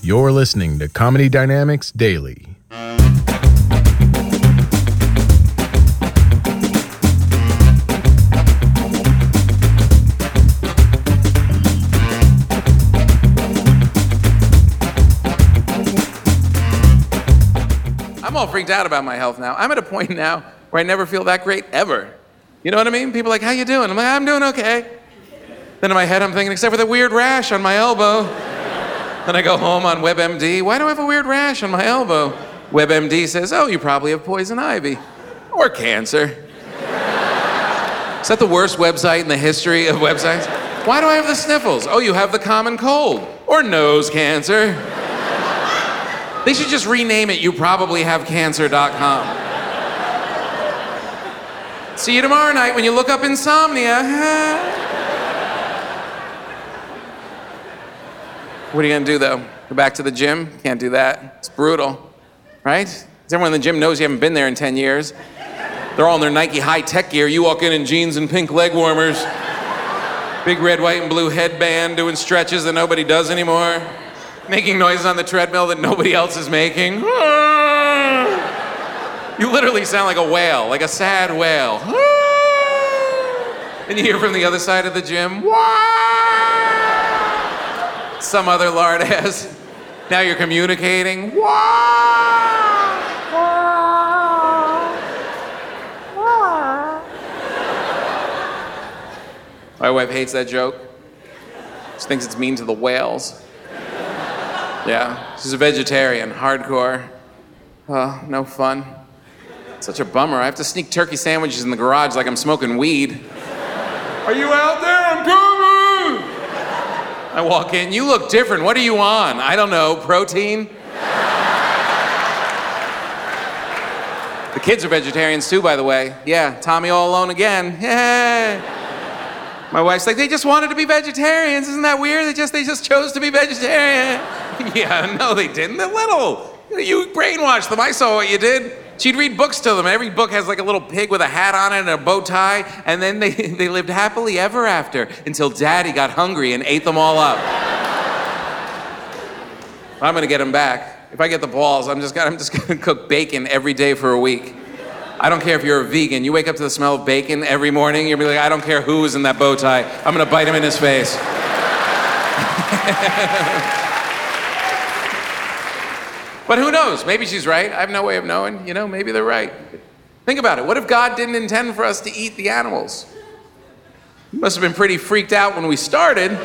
You're listening to Comedy Dynamics Daily. I'm all freaked out about my health now. I'm at a point now where I never feel that great ever. You know what I mean? People are like, how you doing? I'm like, I'm doing okay. Then in my head I'm thinking, except for the weird rash on my elbow. Then I go home on WebMD. Why do I have a weird rash on my elbow? WebMD says, oh, you probably have poison ivy or cancer. Is that the worst website in the history of websites? Why do I have the sniffles? Oh, you have the common cold or nose cancer. They should just rename it you probably have cancer.com. See you tomorrow night when you look up insomnia. What are you gonna do though? Go back to the gym? Can't do that. It's brutal, right? Everyone in the gym knows you haven't been there in 10 years. They're all in their Nike high tech gear. You walk in in jeans and pink leg warmers, big red, white, and blue headband, doing stretches that nobody does anymore making noises on the treadmill that nobody else is making. You literally sound like a whale, like a sad whale. And you hear from the other side of the gym, some other lard has. Now you're communicating. My wife hates that joke. She thinks it's mean to the whales. Yeah, she's a vegetarian, hardcore. Oh, no fun. Such a bummer. I have to sneak turkey sandwiches in the garage like I'm smoking weed. Are you out there? I walk in, you look different. What are you on? I don't know, protein? the kids are vegetarians too, by the way. Yeah, Tommy all alone again. Yeah. My wife's like, they just wanted to be vegetarians. Isn't that weird? They just they just chose to be vegetarian. yeah, no, they didn't. They're little. You brainwashed them. I saw what you did. She'd read books to them. Every book has like a little pig with a hat on it and a bow tie, and then they, they lived happily ever after until daddy got hungry and ate them all up. I'm gonna get them back. If I get the balls, I'm just gonna, I'm just gonna cook bacon every day for a week. I don't care if you're a vegan. You wake up to the smell of bacon every morning, you'll be like, I don't care who's in that bow tie. I'm gonna bite him in his face. but who knows? Maybe she's right. I have no way of knowing. You know, maybe they're right. Think about it. What if God didn't intend for us to eat the animals? Must have been pretty freaked out when we started.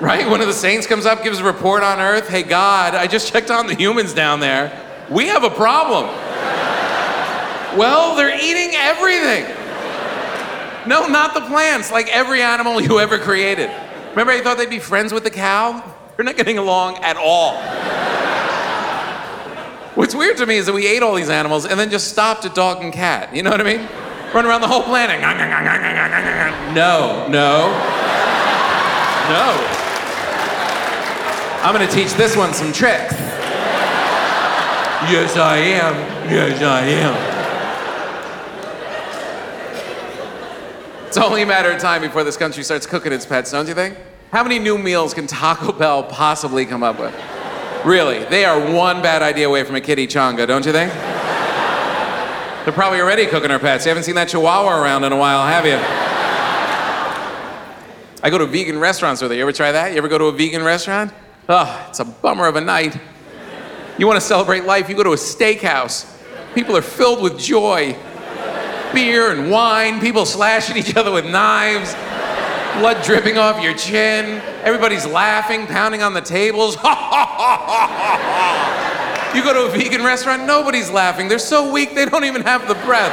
right? One of the saints comes up, gives a report on earth. Hey, God, I just checked on the humans down there. We have a problem. well, they're eating everything. No, not the plants, like every animal you ever created. Remember, I thought they'd be friends with the cow? They're not getting along at all. What's weird to me is that we ate all these animals and then just stopped at dog and cat. You know what I mean? Run around the whole planet. No, no, no. I'm gonna teach this one some tricks. Yes, I am. Yes, I am. It's only a matter of time before this country starts cooking its pets, don't you think? How many new meals can Taco Bell possibly come up with? Really, they are one bad idea away from a kitty chonga, don't you think? They're probably already cooking our pets. You haven't seen that chihuahua around in a while, have you? I go to vegan restaurants with her. You ever try that? You ever go to a vegan restaurant? Oh, it's a bummer of a night. You want to celebrate life, you go to a steakhouse. People are filled with joy. Beer and wine, people slashing each other with knives. blood dripping off your chin. Everybody's laughing, pounding on the tables. you go to a vegan restaurant, nobody's laughing. They're so weak, they don't even have the breath.